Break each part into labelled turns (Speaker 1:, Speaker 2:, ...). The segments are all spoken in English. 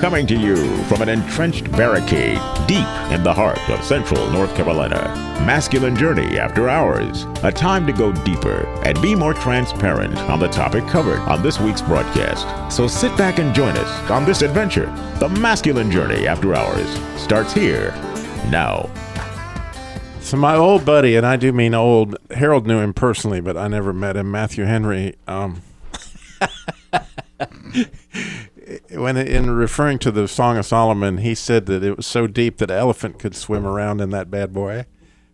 Speaker 1: Coming to you from an entrenched barricade deep in the heart of central North Carolina. Masculine Journey After Hours. A time to go deeper and be more transparent on the topic covered on this week's broadcast. So sit back and join us on this adventure. The Masculine Journey After Hours starts here now.
Speaker 2: So my old buddy, and I do mean old, Harold knew him personally, but I never met him. Matthew Henry. Um, when in referring to the Song of Solomon, he said that it was so deep that an elephant could swim around in that bad boy.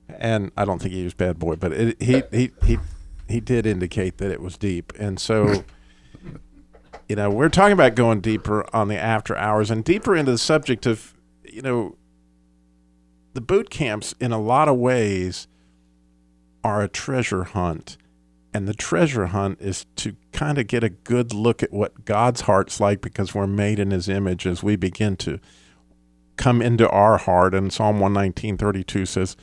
Speaker 2: And I don't think he used bad boy, but it, he he he he did indicate that it was deep. And so, you know, we're talking about going deeper on the after hours and deeper into the subject of, you know, the boot camps in a lot of ways are a treasure hunt. And the treasure hunt is to kind of get a good look at what God's heart's like because we're made in his image as we begin to come into our heart. And Psalm 119, 32 says,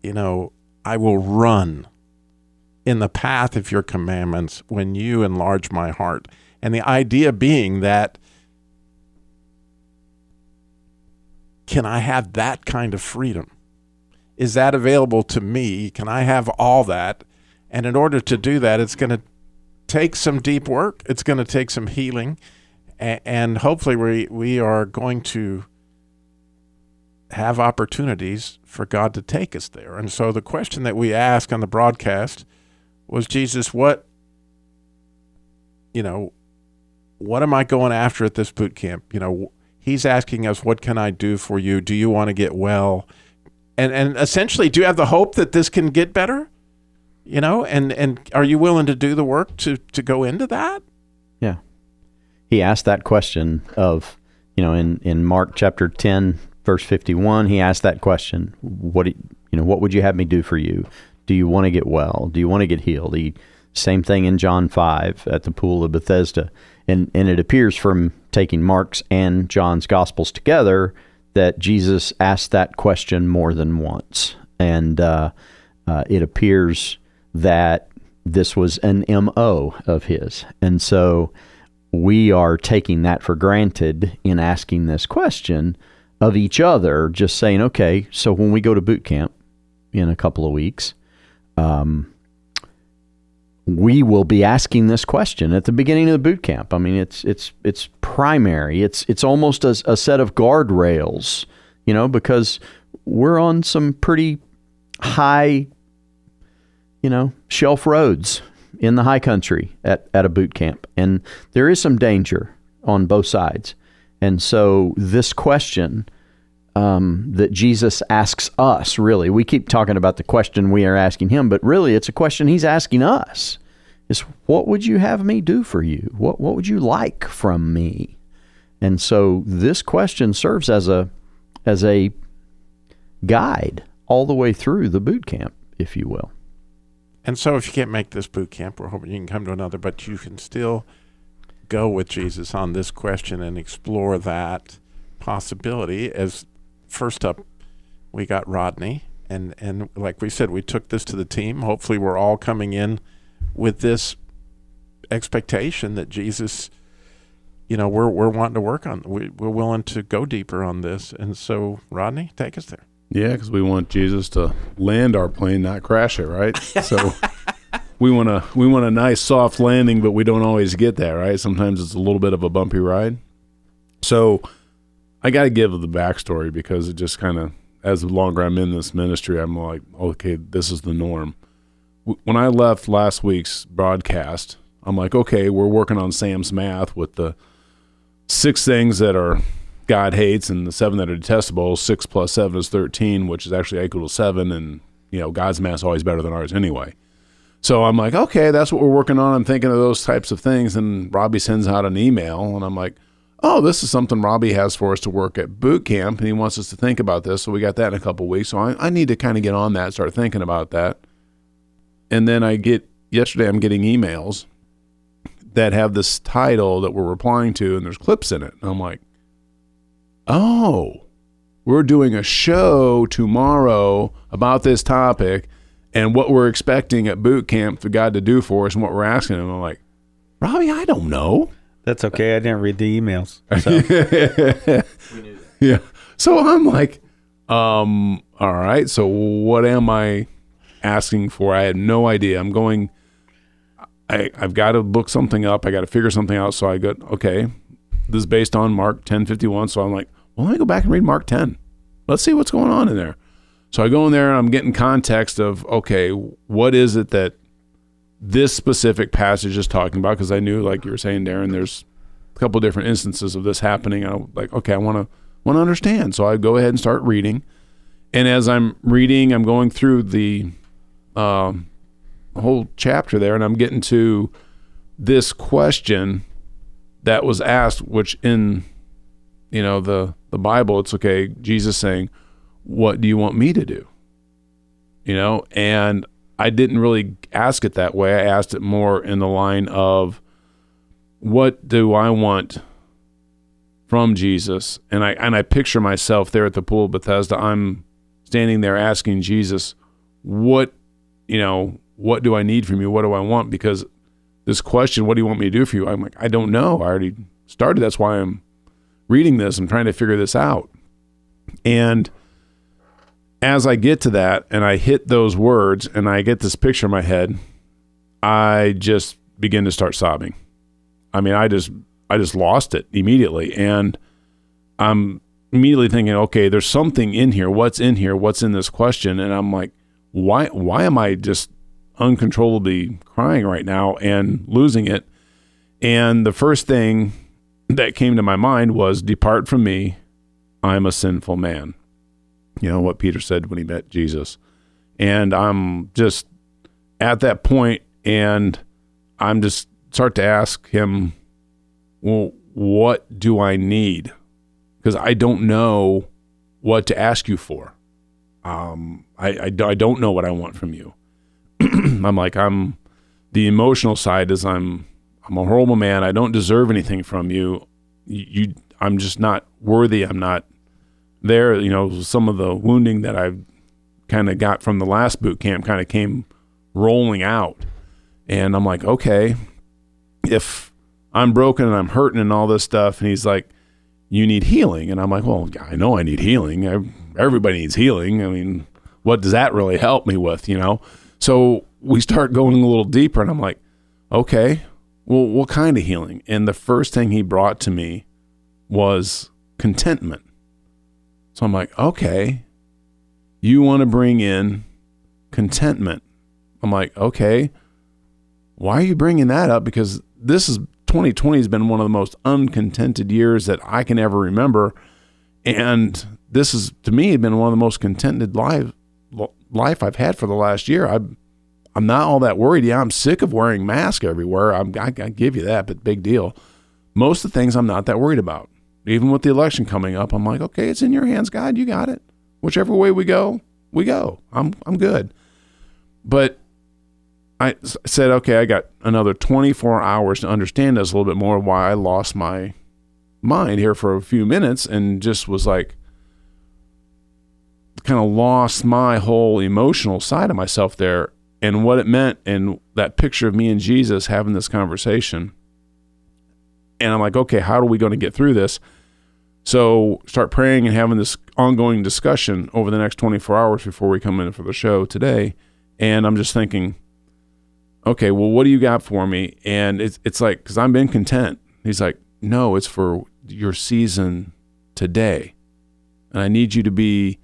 Speaker 2: you know, I will run in the path of your commandments when you enlarge my heart. And the idea being that can I have that kind of freedom? Is that available to me? Can I have all that? And in order to do that, it's going to take some deep work. It's going to take some healing. And hopefully, we, we are going to have opportunities for God to take us there. And so, the question that we asked on the broadcast was Jesus, what, you know, what am I going after at this boot camp? You know, he's asking us, what can I do for you? Do you want to get well? And, and essentially, do you have the hope that this can get better? You know and and are you willing to do the work to to go into that?
Speaker 3: Yeah. He asked that question of you know in in mark chapter 10 verse 51 he asked that question what you know what would you have me do for you? Do you want to get well? Do you want to get healed? He, same thing in john 5 at the pool of bethesda. And and it appears from taking mark's and john's gospels together that jesus asked that question more than once. And uh, uh, it appears that this was an MO of his. And so we are taking that for granted in asking this question of each other, just saying, okay, so when we go to boot camp in a couple of weeks, um, we will be asking this question at the beginning of the boot camp. I mean, it's it's it's primary. It's it's almost a, a set of guardrails, you know, because we're on some pretty high you know, shelf roads in the high country at, at a boot camp. And there is some danger on both sides. And so, this question um, that Jesus asks us, really, we keep talking about the question we are asking him, but really it's a question he's asking us is what would you have me do for you? What, what would you like from me? And so, this question serves as a, as a guide all the way through the boot camp, if you will.
Speaker 2: And so, if you can't make this boot camp, we're hoping you can come to another, but you can still go with Jesus on this question and explore that possibility. As first up, we got Rodney, and and like we said, we took this to the team. Hopefully, we're all coming in with this expectation that Jesus, you know, we're we're wanting to work on. We, we're willing to go deeper on this, and so Rodney, take us there.
Speaker 4: Yeah, because we want Jesus to land our plane, not crash it, right? So we want a we want a nice soft landing, but we don't always get that, right? Sometimes it's a little bit of a bumpy ride. So I got to give the backstory because it just kind of, as the longer I'm in this ministry, I'm like, okay, this is the norm. When I left last week's broadcast, I'm like, okay, we're working on Sam's math with the six things that are God hates and the seven that are detestable. Six plus seven is thirteen, which is actually equal to seven, and you know God's math is always better than ours anyway. So I'm like, okay, that's what we're working on. I'm thinking of those types of things, and Robbie sends out an email, and I'm like, oh, this is something Robbie has for us to work at boot camp, and he wants us to think about this. So we got that in a couple weeks. So I, I need to kind of get on that, start thinking about that. And then I get yesterday, I'm getting emails that have this title that we're replying to, and there's clips in it. And I'm like, oh, we're doing a show tomorrow about this topic and what we're expecting at boot camp for God to do for us and what we're asking him. I'm like, Robbie, I don't know.
Speaker 5: That's okay. I didn't read the emails. So.
Speaker 4: Yeah. So I'm like, um, all right. So what am I asking for? I had no idea. I'm going. I I've got to look something up. I got to figure something out. So I go, okay, this is based on Mark 10:51. So I'm like, well, let me go back and read Mark 10. Let's see what's going on in there. So I go in there and I'm getting context of okay, what is it that this specific passage is talking about? Because I knew, like you were saying, Darren, there's a couple different instances of this happening. I'm like, okay, I want to want to understand. So I go ahead and start reading. And as I'm reading, I'm going through the um, whole chapter there, and I'm getting to this question that was asked, which in you know the the Bible, it's okay. Jesus saying, "What do you want me to do?" You know, and I didn't really ask it that way. I asked it more in the line of, "What do I want from Jesus?" And I and I picture myself there at the pool of Bethesda. I'm standing there asking Jesus, "What, you know, what do I need from you? What do I want?" Because this question, "What do you want me to do for you?" I'm like, I don't know. I already started. That's why I'm reading this. I'm trying to figure this out. And as I get to that and I hit those words and I get this picture in my head, I just begin to start sobbing. I mean, I just I just lost it immediately and I'm immediately thinking, okay, there's something in here. What's in here? What's in this question? And I'm like, why why am I just uncontrollably crying right now and losing it? And the first thing that came to my mind was depart from me i'm a sinful man. You know what peter said when he met jesus. And i'm just at that point and i'm just start to ask him well what do i need? Because i don't know what to ask you for. Um, I, I, I don't know what i want from you. I'm like i'm the emotional side is i'm I'm a horrible man. I don't deserve anything from you. you. You, I'm just not worthy. I'm not there. You know, some of the wounding that I've kind of got from the last boot camp kind of came rolling out. And I'm like, okay, if I'm broken and I'm hurting and all this stuff, and he's like, you need healing. And I'm like, well, I know I need healing. I, everybody needs healing. I mean, what does that really help me with, you know? So we start going a little deeper, and I'm like, okay, well, what kind of healing? And the first thing he brought to me was contentment. So I'm like, okay, you want to bring in contentment. I'm like, okay, why are you bringing that up? Because this is 2020 has been one of the most uncontented years that I can ever remember. And this is, to me, been one of the most contented life, life I've had for the last year. I I'm not all that worried. Yeah, I'm sick of wearing masks everywhere. I'm, I, I give you that, but big deal. Most of the things I'm not that worried about. Even with the election coming up, I'm like, okay, it's in your hands, God. You got it. Whichever way we go, we go. I'm I'm good. But I said, okay, I got another 24 hours to understand this a little bit more. Why I lost my mind here for a few minutes and just was like, kind of lost my whole emotional side of myself there and what it meant and that picture of me and Jesus having this conversation. And I'm like, okay, how are we going to get through this? So start praying and having this ongoing discussion over the next 24 hours before we come in for the show today. And I'm just thinking, okay, well, what do you got for me? And it's it's like because I'm been content. He's like, no, it's for your season today, and I need you to be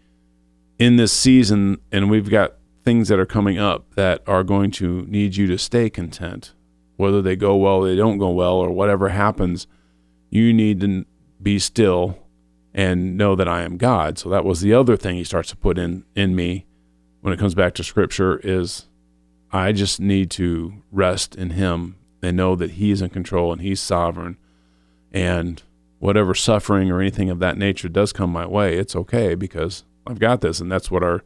Speaker 4: in this season. And we've got things that are coming up that are going to need you to stay content, whether they go well, they don't go well, or whatever happens. You need to be still and know that I am God. So that was the other thing he starts to put in in me when it comes back to scripture is I just need to rest in him and know that he's in control and he's sovereign and whatever suffering or anything of that nature does come my way, it's okay because I've got this, and that's what our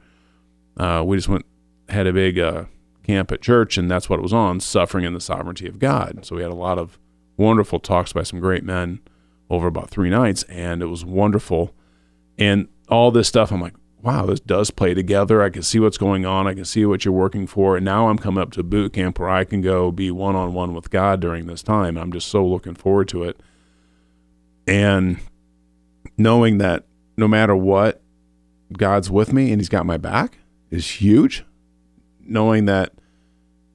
Speaker 4: uh, we just went had a big uh, camp at church, and that's what it was on suffering and the sovereignty of God. So we had a lot of wonderful talks by some great men over about three nights, and it was wonderful. And all this stuff, I'm like, wow, this does play together. I can see what's going on. I can see what you're working for. And now I'm coming up to boot camp where I can go be one on one with God during this time. I'm just so looking forward to it. And knowing that no matter what, God's with me and He's got my back is huge. Knowing that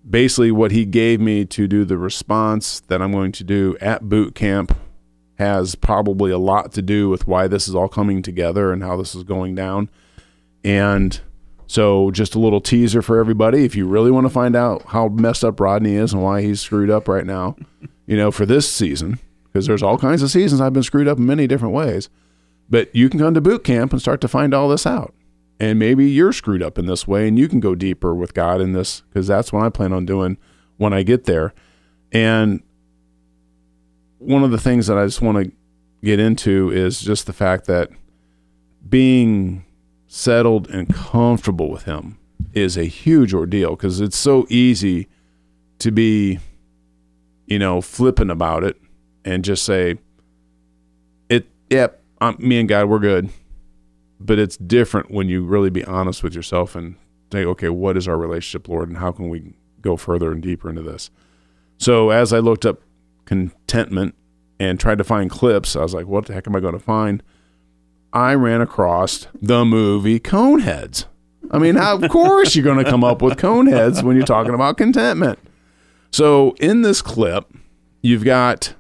Speaker 4: basically what He gave me to do the response that I'm going to do at boot camp has probably a lot to do with why this is all coming together and how this is going down. And so, just a little teaser for everybody. If you really want to find out how messed up Rodney is and why he's screwed up right now, you know, for this season, because there's all kinds of seasons I've been screwed up in many different ways. But you can come to boot camp and start to find all this out. And maybe you're screwed up in this way and you can go deeper with God in this, because that's what I plan on doing when I get there. And one of the things that I just want to get into is just the fact that being settled and comfortable with him is a huge ordeal because it's so easy to be, you know, flippant about it and just say, "It, yep, I'm, me and God, we're good." But it's different when you really be honest with yourself and say, "Okay, what is our relationship, Lord, and how can we go further and deeper into this?" So as I looked up contentment and tried to find clips. I was like, what the heck am I going to find? I ran across the movie Coneheads. I mean, how, of course you're going to come up with Coneheads when you're talking about contentment. So in this clip, you've got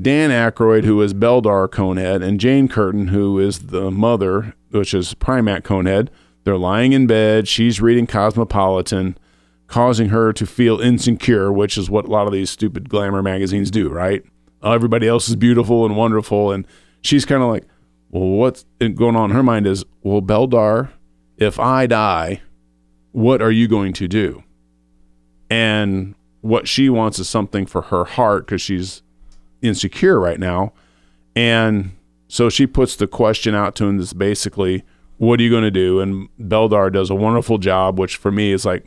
Speaker 4: Dan Aykroyd, who is Beldar Conehead, and Jane Curtin, who is the mother, which is Prymaat Conehead. They're lying in bed. She's reading Cosmopolitan causing her to feel insecure, which is what a lot of these stupid glamour magazines do, right? Everybody else is beautiful and wonderful. And she's kind of like, well, what's going on in her mind is, well, Beldar, if I die, what are you going to do? And what she wants is something for her heart because she's insecure right now. And so she puts the question out to him that's basically, what are you going to do? And Beldar does a wonderful job, which for me is like,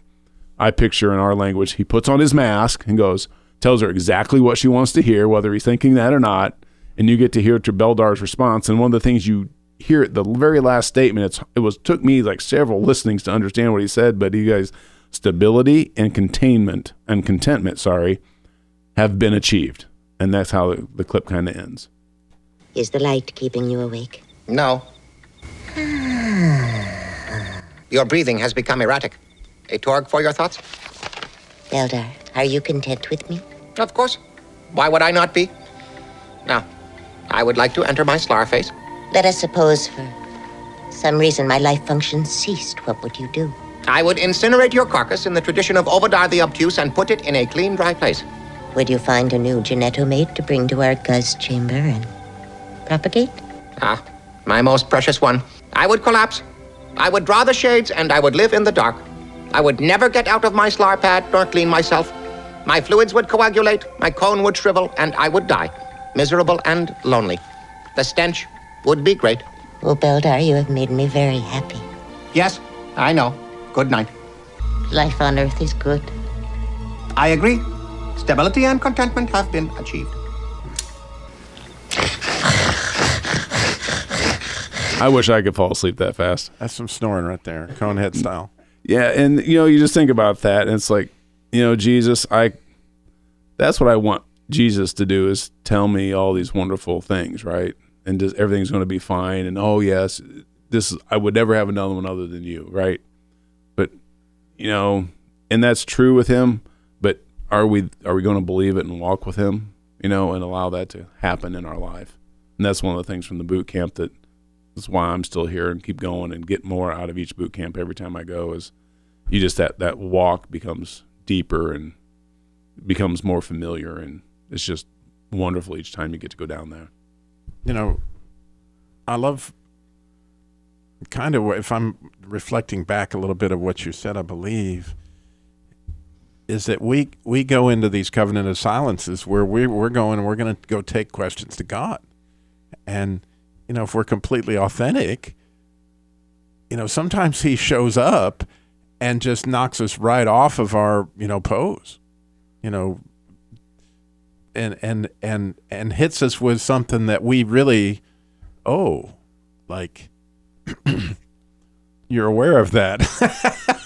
Speaker 4: I picture in our language, he puts on his mask and goes, tells her exactly what she wants to hear, whether he's thinking that or not. And you get to hear to Beldar's response. And one of the things you hear at the very last statement, it's, it was took me like several listenings to understand what he said, but you guys, stability and containment and contentment, sorry, have been achieved. And that's how the, the clip kind of ends.
Speaker 6: Is the light keeping you awake?
Speaker 7: No. Your breathing has become erratic. A torg for your thoughts?
Speaker 6: Beldar, are you content with me?
Speaker 7: Of course. Why would I not be? Now, I would like to enter my slar face.
Speaker 6: Let us suppose for some reason my life function ceased. What would you do?
Speaker 7: I would incinerate your carcass in the tradition of Obadiah the Obtuse and put it in a clean, dry place.
Speaker 6: Would you find a new genetomate to bring to our Guz chamber and propagate?
Speaker 7: Ah, my most precious one. I would collapse. I would draw the shades and I would live in the dark. I would never get out of my slar pad nor clean myself. My fluids would coagulate, my cone would shrivel, and I would die, miserable and lonely. The stench would be great.
Speaker 6: Well, Beldar, you have made me very happy.
Speaker 7: Yes, I know. Good night.
Speaker 6: Life on Earth is good.
Speaker 7: I agree. Stability and contentment have been achieved.
Speaker 4: I wish I could fall asleep that fast.
Speaker 2: That's some snoring right there, conehead style.
Speaker 4: Yeah, and you know, you just think about that, and it's like, you know, Jesus, I. That's what I want Jesus to do is tell me all these wonderful things, right? And just, everything's going to be fine. And oh yes, this is, I would never have another one other than you, right? But you know, and that's true with him. Are we are we going to believe it and walk with him, you know, and allow that to happen in our life? And that's one of the things from the boot camp that's why I'm still here and keep going and get more out of each boot camp every time I go. Is you just that that walk becomes deeper and becomes more familiar, and it's just wonderful each time you get to go down there.
Speaker 2: You know, I love kind of if I'm reflecting back a little bit of what you said, I believe is that we we go into these covenant of silences where we we're going and we're going to go take questions to God. And you know, if we're completely authentic, you know, sometimes he shows up and just knocks us right off of our, you know, pose. You know, and and and and hits us with something that we really oh, like you're aware of that.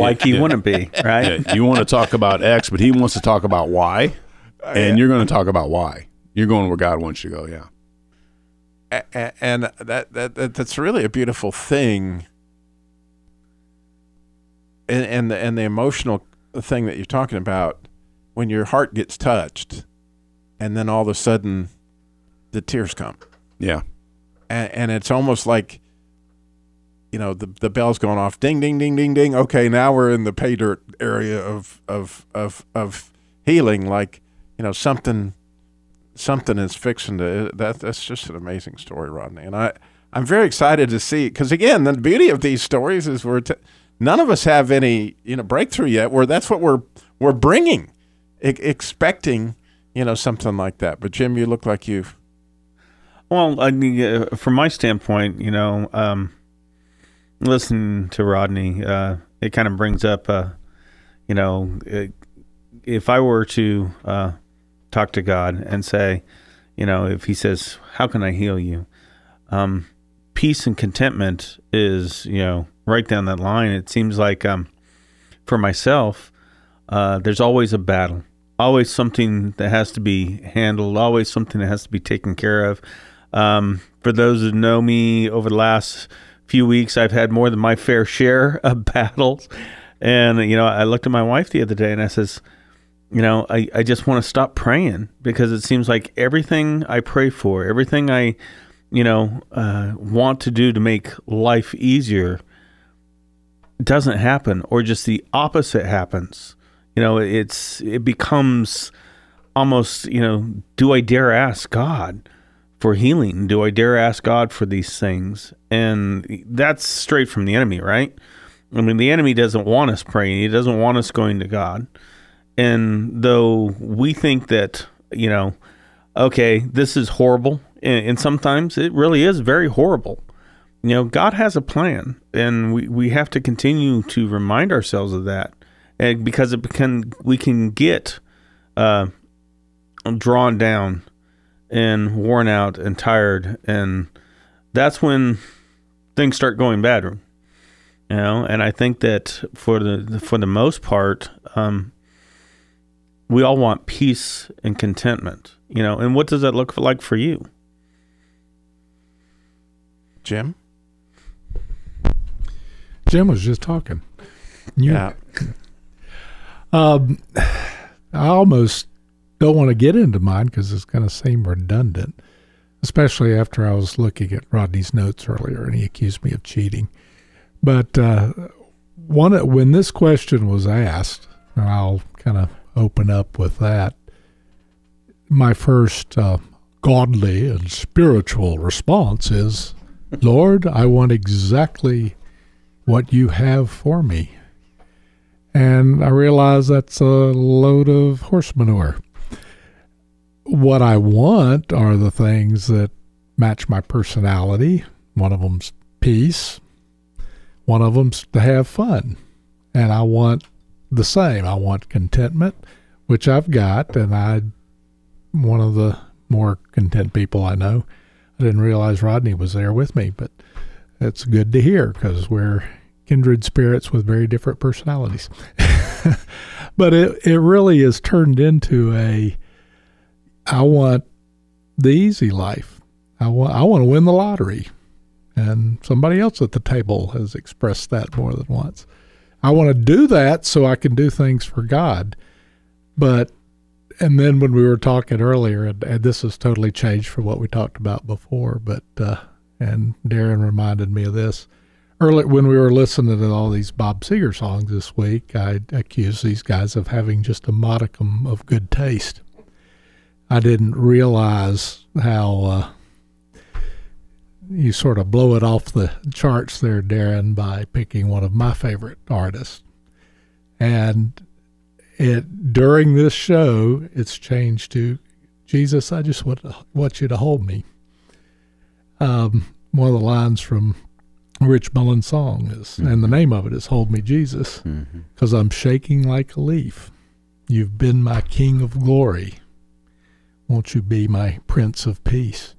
Speaker 5: like he wouldn't be, right?
Speaker 4: Yeah, you want to talk about X, but he wants to talk about Y, and you're going to talk about Y. You're going where God wants you to go. Yeah.
Speaker 2: A- a- and that, that that that's really a beautiful thing and and the, and the emotional thing that you're talking about when your heart gets touched and then all of a sudden the tears come
Speaker 4: Yeah.
Speaker 2: and, and it's almost like you know the the bell's going off. Ding ding ding ding ding. Okay now we're in the pay dirt area of of of of healing. Like you know something something is fixing to that that's just an amazing story Rodney. And I I'm very excited to see because again the beauty of these stories is we're t- none of us have any you know breakthrough yet where that's what we're we're bringing e- expecting you know something like that. But Jim you look like you've
Speaker 5: Well, I mean, uh, from my standpoint, you know, um, listening to Rodney, uh, it kind of brings up, uh, you know, uh if I were to uh, talk to God and say, you know, if He says, "How can I heal you?" Um, peace and contentment is, you know, right down that line. It seems like um, for myself, uh, there's always a battle, always something that has to be handled, always something that has to be taken care of. Um, for those who know me over the last few weeks, I've had more than my fair share of battles. And, you know, I looked at my wife the other day and I says, you know, I, I just want to stop praying because it seems like everything I pray for, everything I, you know, uh, want to do to make life easier doesn't happen or just the opposite happens. You know, it's, it becomes almost, you know, do I dare ask God? For healing? Do I dare ask God for these things? And that's straight from the enemy, right? I mean, the enemy doesn't want us praying, he doesn't want us going to God. And though we think that, you know, okay, this is horrible, and, and sometimes it really is very horrible. You know, God has a plan, and we, we have to continue to remind ourselves of that, and because it can we can get uh, drawn down and worn out and tired and that's when things start going bad. You know and i think that for the for the most part um, we all want peace and contentment you know and what does that look like for you?
Speaker 2: Jim?
Speaker 8: Jim was just talking. You-
Speaker 2: yeah.
Speaker 8: Um, I almost don't want to get into mine because it's going to seem redundant, especially after I was looking at Rodney's notes earlier and he accused me of cheating. But uh, one when this question was asked, and I'll kind of open up with that. My first uh, godly and spiritual response is, "Lord, I want exactly what you have for me." and I realize that's a load of horse manure. What I want are the things that match my personality. One of them's peace. One of them's to have fun, and I want the same. I want contentment, which I've got, and I, one of the more content people I know. I didn't realize Rodney was there with me, but it's good to hear because we're kindred spirits with very different personalities. but it, it really is turned into a I want the easy life. I want I want to win the lottery. And somebody else at the table has expressed that more than once. I want to do that so I can do things for God. But and then when we were talking earlier, and, and this has totally changed from what we talked about before, but uh, and Darren reminded me of this early when we were listening to all these Bob Seger songs this week, I accused these guys of having just a modicum of good taste. I didn't realize how uh, you sort of blow it off the charts there, Darren, by picking one of my favorite artists. And it during this show, it's changed to Jesus, I just want, want you to hold me. Um, one of the lines from Rich Mullins' song is, and the name of it is Hold Me, Jesus, because I'm shaking like a leaf. You've been my King of glory. Won't you be my Prince of Peace?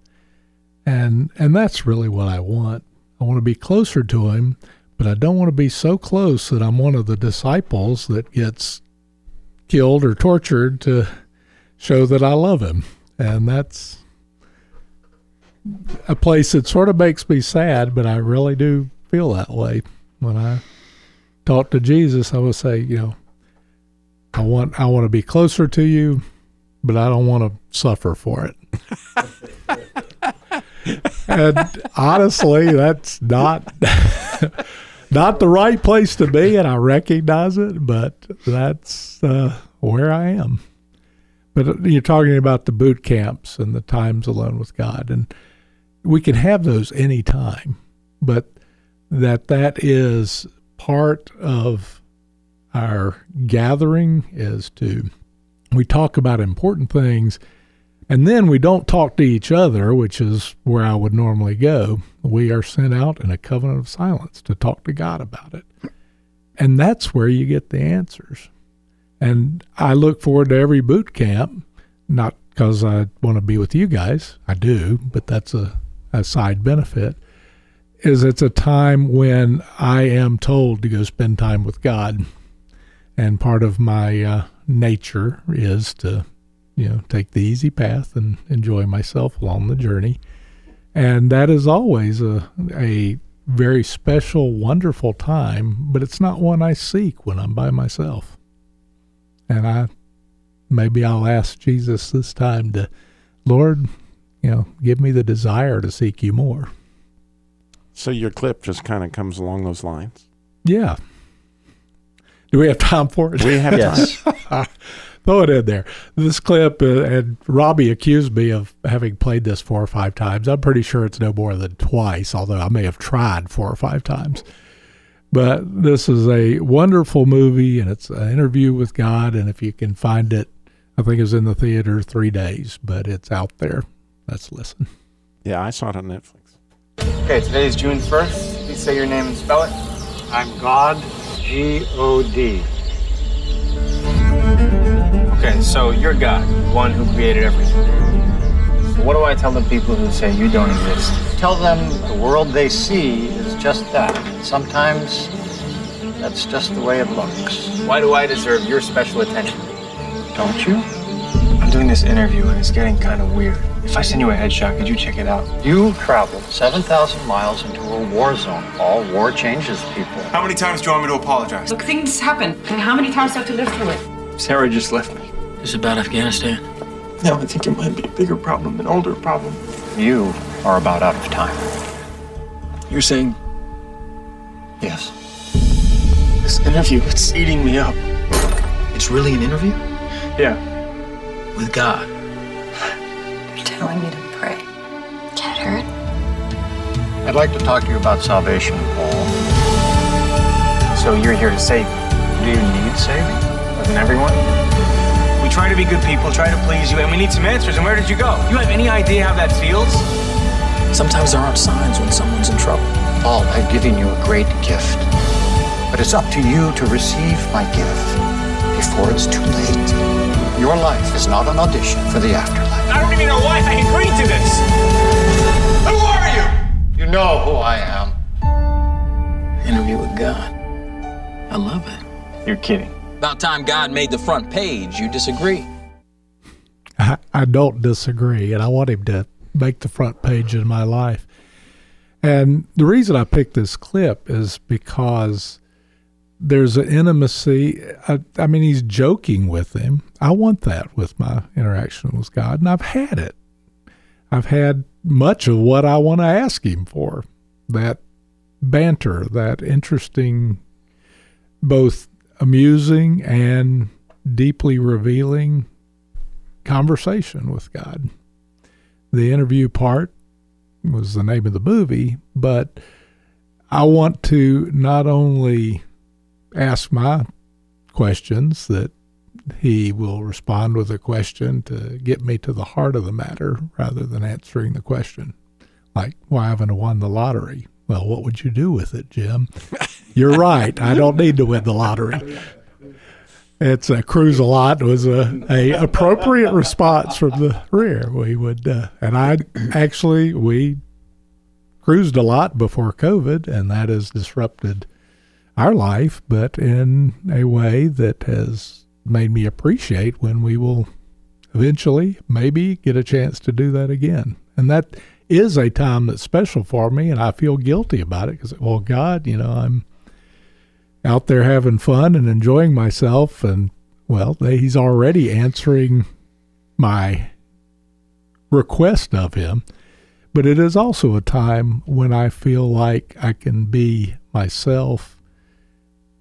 Speaker 8: And and that's really what I want. I want to be closer to him, but I don't want to be so close that I'm one of the disciples that gets killed or tortured to show that I love him. And that's a place that sort of makes me sad, but I really do feel that way. When I talk to Jesus, I will say, you know, I want I want to be closer to you, but I don't want to suffer for it. and honestly, that's not not the right place to be, and I recognize it. But that's uh, where I am. But you're talking about the boot camps and the times alone with God, and we can have those anytime. But that that is part of our gathering is to we talk about important things and then we don't talk to each other, which is where I would normally go. We are sent out in a covenant of silence to talk to God about it. And that's where you get the answers. And I look forward to every boot camp, not because I want to be with you guys. I do, but that's a, a side benefit. Is it's a time when I am told to go spend time with God. And part of my uh, nature is to you know, take the easy path and enjoy myself along the journey. And that is always a, a very special, wonderful time, but it's not one I seek when I'm by myself. And I, maybe I'll ask Jesus this time to, Lord, you know, give me the desire to seek you more.
Speaker 2: So your clip just kind of comes along those lines.
Speaker 8: Yeah. Do we have time for it?
Speaker 2: We have
Speaker 3: Yes.
Speaker 2: time.
Speaker 8: throw it in there. This clip, uh, and Robbie accused me of having played this four or five times. I'm pretty sure it's no more than twice, although I may have tried four or five times. But this is a wonderful movie, and it's an interview with God. And if you can find it, I think it's in the theater three days, but it's out there. Let's listen.
Speaker 2: Yeah, I saw it on Netflix.
Speaker 9: Okay, today is June 1st. Please say your name and spell it. I'm God, G O D. Okay, so you're God, one who created everything. So what do I tell the people who say you don't exist?
Speaker 10: Tell them the world they see is just that. Sometimes that's just the way it looks.
Speaker 9: Why do I deserve your special attention?
Speaker 10: Don't you?
Speaker 9: I'm doing this interview and it's getting kind of weird. If I send you a headshot, could you check it out?
Speaker 10: You traveled 7,000 miles into a war zone. All war changes people.
Speaker 9: How many times do you want me to apologize?
Speaker 11: Look, things happen. And how many times do I have to live through it?
Speaker 9: Sarah just left me.
Speaker 10: It's about Afghanistan.
Speaker 9: No, I think it might be a bigger problem, an older problem.
Speaker 10: You are about out of time.
Speaker 9: You're saying
Speaker 10: Yes.
Speaker 9: this interview, it's eating me up.
Speaker 10: It's really an interview?
Speaker 9: Yeah.
Speaker 10: With God.
Speaker 11: You're telling me to pray. Get hurt?
Speaker 10: I'd like to talk to you about salvation, Paul.
Speaker 9: So you're here to save me.
Speaker 10: Do you need saving?
Speaker 9: Doesn't everyone? We try to be good people, try to please you, and we need some answers. And where did you go? You have any idea how that feels?
Speaker 10: Sometimes there aren't signs when someone's in trouble. Paul, I've given you a great gift. But it's up to you to receive my gift before it's too late. Your life is not an audition for the afterlife.
Speaker 9: I don't even know why I agreed to this. Who are you?
Speaker 10: You know who I am.
Speaker 12: Interview with God. I love it.
Speaker 9: You're kidding.
Speaker 12: About time God made the front page. You disagree?
Speaker 8: I, I don't disagree, and I want him to make the front page in my life. And the reason I picked this clip is because there's an intimacy. I, I mean, he's joking with him. I want that with my interaction with God, and I've had it. I've had much of what I want to ask him for that banter, that interesting, both amusing and deeply revealing conversation with God. The interview part was the name of the movie, but I want to not only ask my questions that he will respond with a question to get me to the heart of the matter rather than answering the question. Like, why haven't I won the lottery? Well, what would you do with it, Jim? You're right. I don't need to win the lottery. It's a cruise a lot was a, a appropriate response from the rear. We would, uh, and I actually we cruised a lot before COVID, and that has disrupted our life, but in a way that has made me appreciate when we will eventually maybe get a chance to do that again. And that is a time that's special for me, and I feel guilty about it because, well, God, you know, I'm out there having fun and enjoying myself, and well, He's already answering my request of Him. But it is also a time when I feel like I can be myself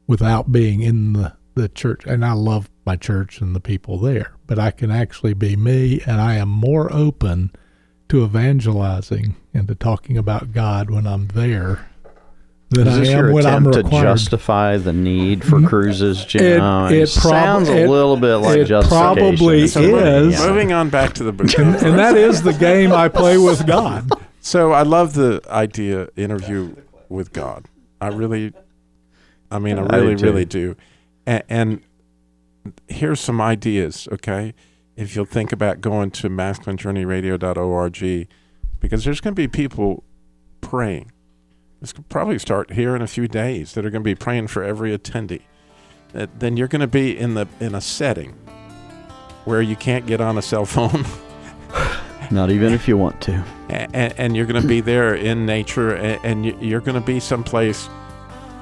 Speaker 8: without being in the, the church. And I love my church and the people there, but I can actually be me, and I am more open to evangelizing and to talking about God when I'm there than
Speaker 3: Is
Speaker 8: I am
Speaker 3: your
Speaker 8: when I'm
Speaker 3: attempt to
Speaker 8: required.
Speaker 3: justify the need for cruises, Jim?
Speaker 8: It-
Speaker 3: Oh,
Speaker 8: it prob-
Speaker 3: sounds a
Speaker 8: it-
Speaker 3: little bit like
Speaker 8: it
Speaker 3: justification.
Speaker 8: probably
Speaker 2: So
Speaker 8: is.
Speaker 3: Yeah.
Speaker 2: Moving on back to the book.
Speaker 8: and, and that is the game I play with God.
Speaker 2: So I love the idea interview with God. I really, I mean, I
Speaker 3: I do
Speaker 2: really, really do. And, and here's some ideas, okay? If you'll think about going to masculinejourneyradio.org, because there's going to be people praying. This could probably start here in a few days that are going to be praying for every attendee. That then you're going to be in the in a setting where you can't get on a cell phone.
Speaker 3: Not even if you want to.
Speaker 2: and, and you're going to be there in nature, and, and you're going to be someplace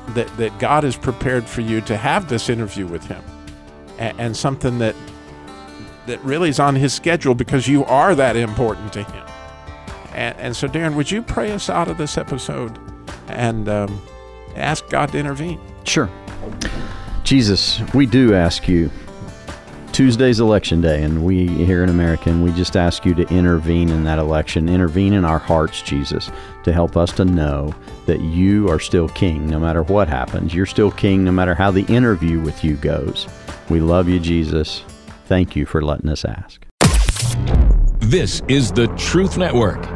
Speaker 2: that that God has prepared for you to have this interview with Him, and, and something that that really is on His schedule because you are that important to Him. And, and so, Darren, would you pray us out of this episode and um, ask God to intervene?
Speaker 3: Sure. Jesus, we do ask you. Tuesday's election day, and we here in America, and we just ask you to intervene in that election, intervene in our hearts, Jesus, to help us to know that you are still king no matter what happens. You're still king no matter how the interview with you goes. We love you, Jesus. Thank you for letting us ask.
Speaker 13: This is the Truth Network.